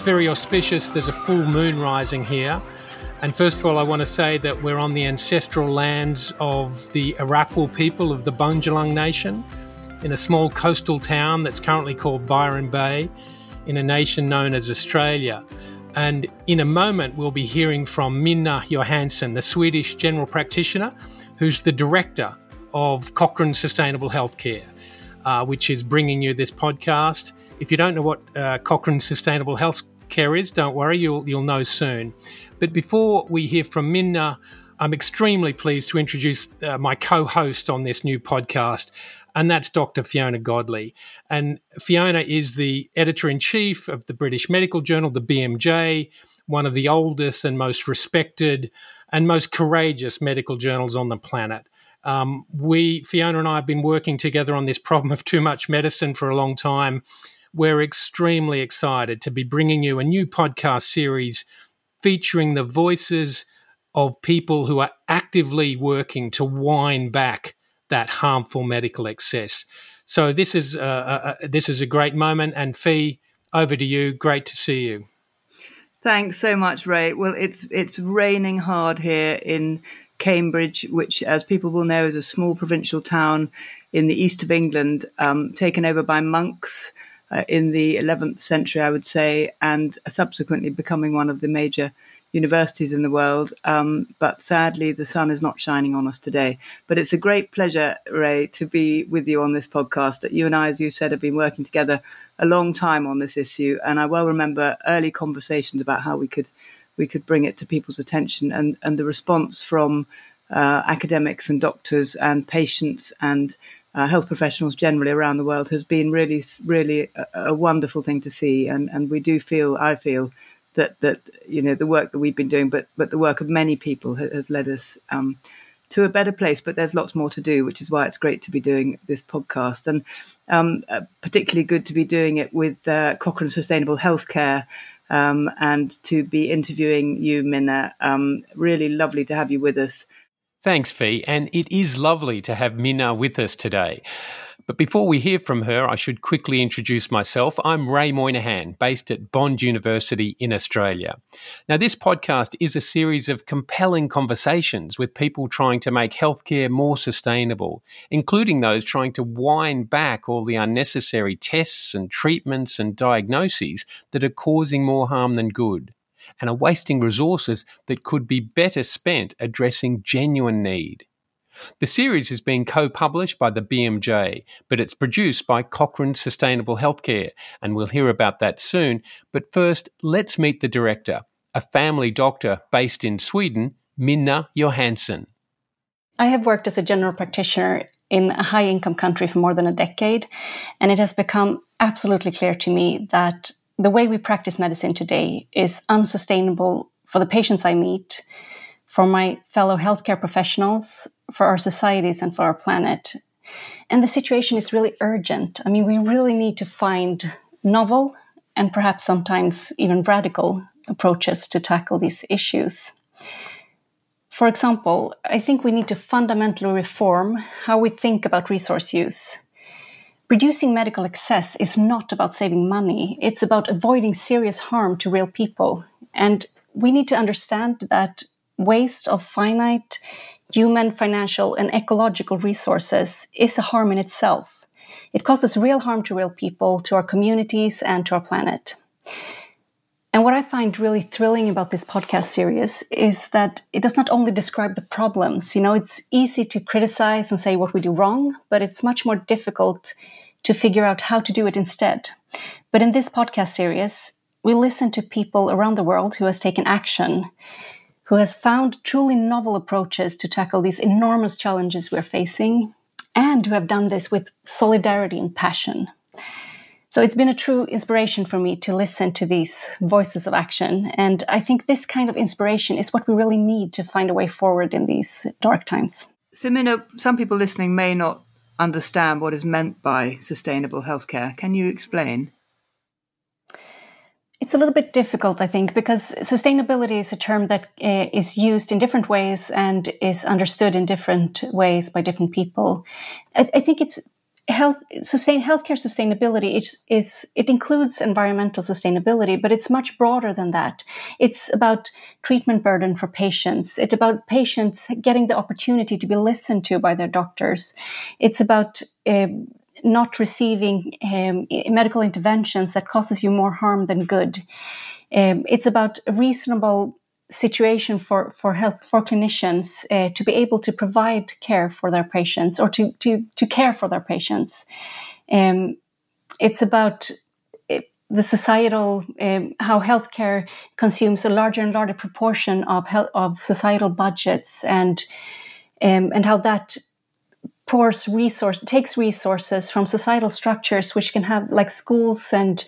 it's very auspicious. There's a full moon rising here. And first of all, I want to say that we're on the ancestral lands of the Arakwal people of the Bundjalung Nation in a small coastal town that's currently called Byron Bay in a nation known as Australia. And in a moment, we'll be hearing from Minna Johansson, the Swedish general practitioner, who's the director of Cochrane Sustainable Healthcare, uh, which is bringing you this podcast. If you don't know what uh, Cochrane Sustainable Healthcare is, don't worry, you'll, you'll know soon. But before we hear from Minna, I'm extremely pleased to introduce uh, my co host on this new podcast, and that's Dr. Fiona Godlee. And Fiona is the editor in chief of the British Medical Journal, the BMJ, one of the oldest and most respected and most courageous medical journals on the planet. Um, we, Fiona and I, have been working together on this problem of too much medicine for a long time. We're extremely excited to be bringing you a new podcast series featuring the voices of people who are actively working to wind back that harmful medical excess. So this is uh, a, this is a great moment. And Fee, over to you. Great to see you. Thanks so much, Ray. Well, it's it's raining hard here in Cambridge, which, as people will know, is a small provincial town in the east of England, um, taken over by monks uh, in the 11th century, I would say, and subsequently becoming one of the major universities in the world. Um, but sadly, the sun is not shining on us today. But it's a great pleasure, Ray, to be with you on this podcast. That you and I, as you said, have been working together a long time on this issue, and I well remember early conversations about how we could we could bring it to people's attention, and and the response from uh, academics and doctors and patients and uh, health professionals generally around the world has been really, really a, a, wonderful thing to see. And, and we do feel, I feel, that that you know the work that we've been doing, but but the work of many people has, has led us um, to a better place. But there's lots more to do, which is why it's great to be doing this podcast, and um, uh, particularly good to be doing it with uh, Cochrane Sustainable Healthcare. Um, and to be interviewing you, Minna. Um, really lovely to have you with us. Thanks, Fee. And it is lovely to have Minna with us today. But before we hear from her, I should quickly introduce myself. I'm Ray Moynihan, based at Bond University in Australia. Now, this podcast is a series of compelling conversations with people trying to make healthcare more sustainable, including those trying to wind back all the unnecessary tests and treatments and diagnoses that are causing more harm than good and are wasting resources that could be better spent addressing genuine need. The series is being co published by the BMJ, but it's produced by Cochrane Sustainable Healthcare, and we'll hear about that soon. But first, let's meet the director, a family doctor based in Sweden, Minna Johansson. I have worked as a general practitioner in a high income country for more than a decade, and it has become absolutely clear to me that the way we practice medicine today is unsustainable for the patients I meet, for my fellow healthcare professionals, for our societies and for our planet. And the situation is really urgent. I mean, we really need to find novel and perhaps sometimes even radical approaches to tackle these issues. For example, I think we need to fundamentally reform how we think about resource use. Reducing medical excess is not about saving money, it's about avoiding serious harm to real people. And we need to understand that waste of finite human, financial, and ecological resources is a harm in itself. It causes real harm to real people, to our communities, and to our planet. And what I find really thrilling about this podcast series is that it does not only describe the problems, you know, it's easy to criticize and say what we do wrong, but it's much more difficult to figure out how to do it instead. But in this podcast series, we listen to people around the world who has taken action who has found truly novel approaches to tackle these enormous challenges we're facing, and who have done this with solidarity and passion. So it's been a true inspiration for me to listen to these voices of action. And I think this kind of inspiration is what we really need to find a way forward in these dark times. So, Minna, some people listening may not understand what is meant by sustainable healthcare. Can you explain? It's a little bit difficult, I think, because sustainability is a term that uh, is used in different ways and is understood in different ways by different people. I, I think it's health sustain healthcare sustainability is, is it includes environmental sustainability but it's much broader than that. It's about treatment burden for patients. It's about patients getting the opportunity to be listened to by their doctors. It's about uh, not receiving um, medical interventions that causes you more harm than good. Um, it's about reasonable situation for for health for clinicians uh, to be able to provide care for their patients or to to to care for their patients. Um, it's about uh, the societal um, how healthcare consumes a larger and larger proportion of health, of societal budgets and um, and how that pours resource takes resources from societal structures which can have like schools and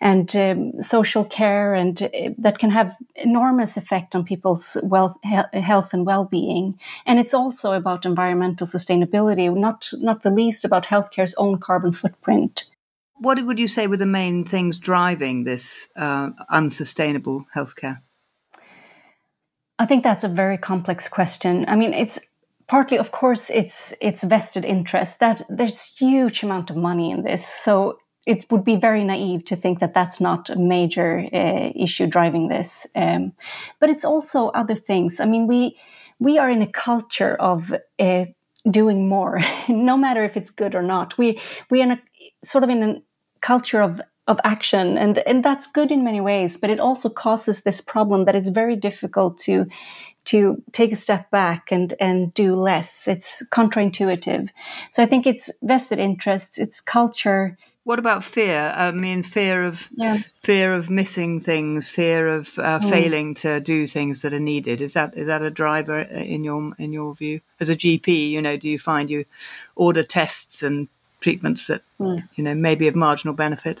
and um, social care and uh, that can have enormous effect on people's wealth, he- health and well-being. And it's also about environmental sustainability not not the least about healthcare's own carbon footprint. What would you say were the main things driving this uh, unsustainable healthcare? I think that's a very complex question. I mean, it's partly of course it's it's vested interest that there's huge amount of money in this. So it would be very naive to think that that's not a major uh, issue driving this um, but it's also other things. I mean we we are in a culture of uh, doing more no matter if it's good or not. We we are a sort of in a culture of of action and and that's good in many ways but it also causes this problem that it's very difficult to to take a step back and and do less. It's counterintuitive. So I think it's vested interests, it's culture. What about fear? I mean, fear of yeah. fear of missing things, fear of uh, mm. failing to do things that are needed. Is that is that a driver in your in your view? As a GP, you know, do you find you order tests and treatments that mm. you know maybe of marginal benefit?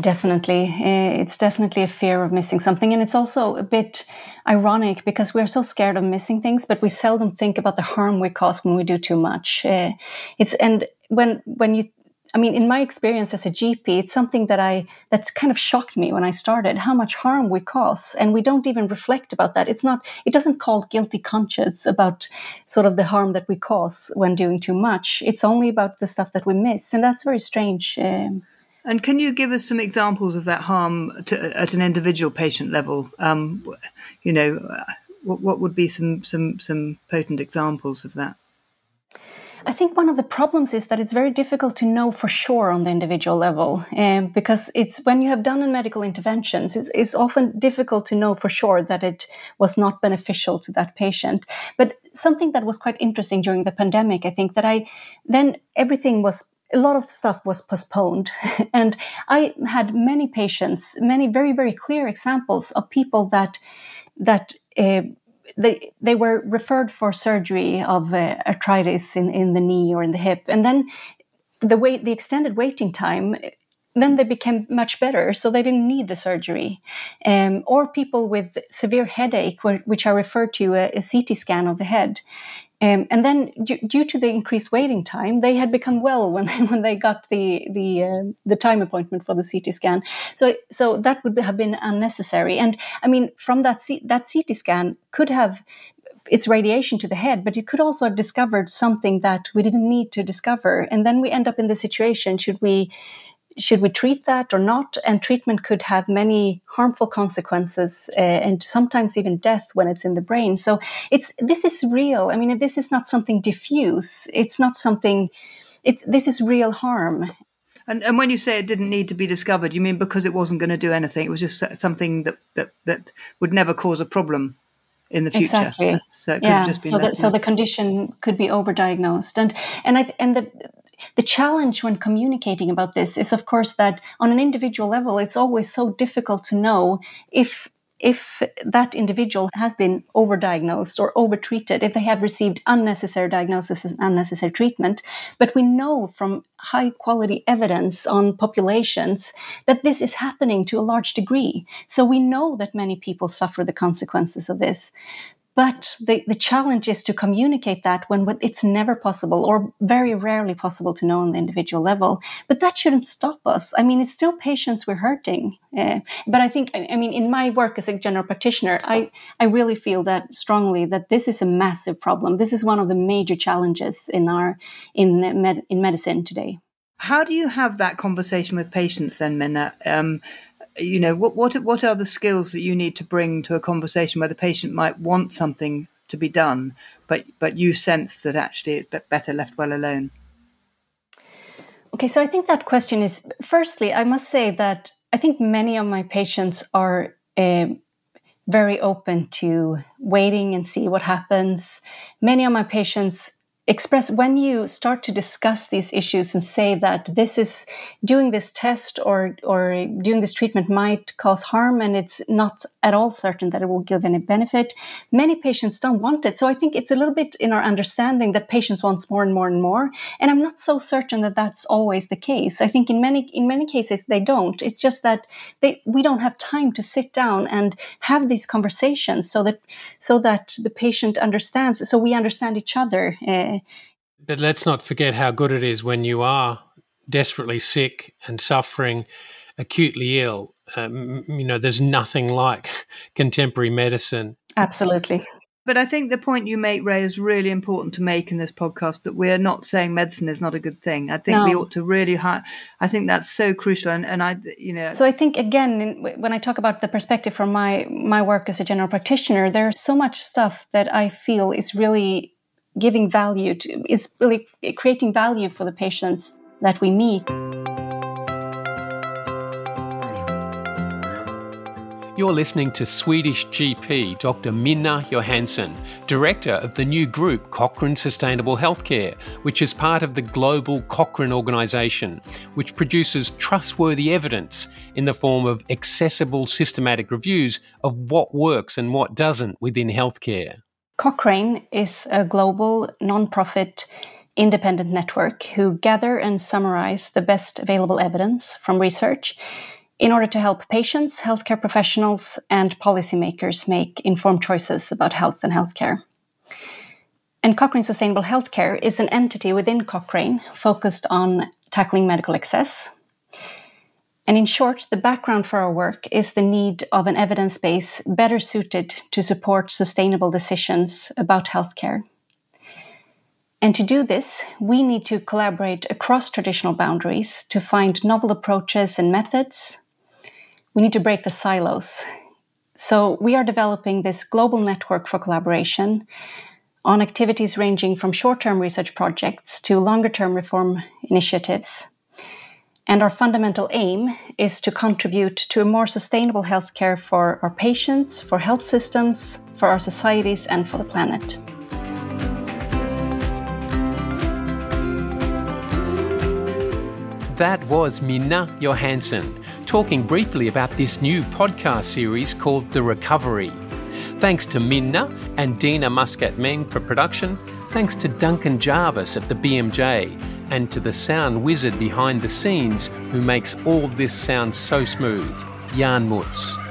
Definitely. Eh, it's definitely a fear of missing something. And it's also a bit ironic because we're so scared of missing things, but we seldom think about the harm we cause when we do too much. Uh, it's, and when, when you, I mean, in my experience as a GP, it's something that I, that's kind of shocked me when I started, how much harm we cause. And we don't even reflect about that. It's not, it doesn't call guilty conscience about sort of the harm that we cause when doing too much. It's only about the stuff that we miss. And that's very strange. Um, and can you give us some examples of that harm to, at an individual patient level? Um, you know, what, what, would be some, some, some potent examples of that? I think one of the problems is that it's very difficult to know for sure on the individual level um, because it's when you have done a medical interventions, it's, it's, often difficult to know for sure that it was not beneficial to that patient. But something that was quite interesting during the pandemic, I think that I then everything was a lot of stuff was postponed. and I had many patients, many very, very clear examples of people that, that, uh, they, they were referred for surgery of uh, arthritis in, in the knee or in the hip. And then the wait, the extended waiting time, then they became much better, so they didn't need the surgery. Um, or people with severe headache, which are referred to a, a CT scan of the head. Um, and then, d- due to the increased waiting time, they had become well when they, when they got the the uh, the time appointment for the CT scan. So so that would have been unnecessary. And I mean, from that C- that CT scan could have it's radiation to the head, but it could also have discovered something that we didn't need to discover. And then we end up in the situation: should we should we treat that or not? And treatment could have many harmful consequences uh, and sometimes even death when it's in the brain. So it's this is real. I mean, this is not something diffuse. It's not something. It's this is real harm. And, and when you say it didn't need to be discovered, you mean because it wasn't going to do anything? It was just something that that, that would never cause a problem in the future. Exactly. So yeah. so, the, so the condition could be overdiagnosed, and and I and the the challenge when communicating about this is, of course, that on an individual level, it's always so difficult to know if if that individual has been overdiagnosed or overtreated, if they have received unnecessary diagnosis and unnecessary treatment. But we know from high quality evidence on populations that this is happening to a large degree. So we know that many people suffer the consequences of this. But the, the challenge is to communicate that when it's never possible or very rarely possible to know on the individual level. But that shouldn't stop us. I mean, it's still patients we're hurting. Uh, but I think, I mean, in my work as a general practitioner, I, I really feel that strongly that this is a massive problem. This is one of the major challenges in our in med, in medicine today. How do you have that conversation with patients then, Minna? Um, you know, what what what are the skills that you need to bring to a conversation where the patient might want something to be done, but but you sense that actually it's better left well alone? Okay, so I think that question is firstly, I must say that I think many of my patients are uh, very open to waiting and see what happens. Many of my patients express when you start to discuss these issues and say that this is doing this test or or doing this treatment might cause harm and it's not at all certain that it will give any benefit many patients don't want it. So i think it's a little bit in our understanding that patients want more and more and more. And i'm not so certain that that's always the case. I think in many in many cases they don't. It's just that they we don't have time to sit down and have these conversations so that so that the patient understands so we understand each other uh, but let's not forget how good it is when you are desperately sick and suffering, acutely ill. Um, you know, there's nothing like contemporary medicine. Absolutely. But I think the point you make, Ray, is really important to make in this podcast that we're not saying medicine is not a good thing. I think no. we ought to really, hi- I think that's so crucial. And, and I, you know. So I think, again, when I talk about the perspective from my, my work as a general practitioner, there's so much stuff that I feel is really giving value to is really creating value for the patients that we meet. You're listening to Swedish GP Dr. Minna Johansson, director of the new group Cochrane Sustainable Healthcare, which is part of the global Cochrane organisation, which produces trustworthy evidence in the form of accessible systematic reviews of what works and what doesn't within healthcare. Cochrane is a global non-profit independent network who gather and summarize the best available evidence from research in order to help patients, healthcare professionals, and policymakers make informed choices about health and healthcare. And Cochrane Sustainable Healthcare is an entity within Cochrane focused on tackling medical excess and in short, the background for our work is the need of an evidence base better suited to support sustainable decisions about healthcare. And to do this, we need to collaborate across traditional boundaries to find novel approaches and methods. We need to break the silos. So, we are developing this global network for collaboration on activities ranging from short term research projects to longer term reform initiatives. And our fundamental aim is to contribute to a more sustainable healthcare for our patients, for health systems, for our societies, and for the planet. That was Minna Johansson talking briefly about this new podcast series called The Recovery. Thanks to Minna and Dina Muscat Meng for production. Thanks to Duncan Jarvis at the BMJ and to the sound wizard behind the scenes who makes all this sound so smooth, Jan Mutz.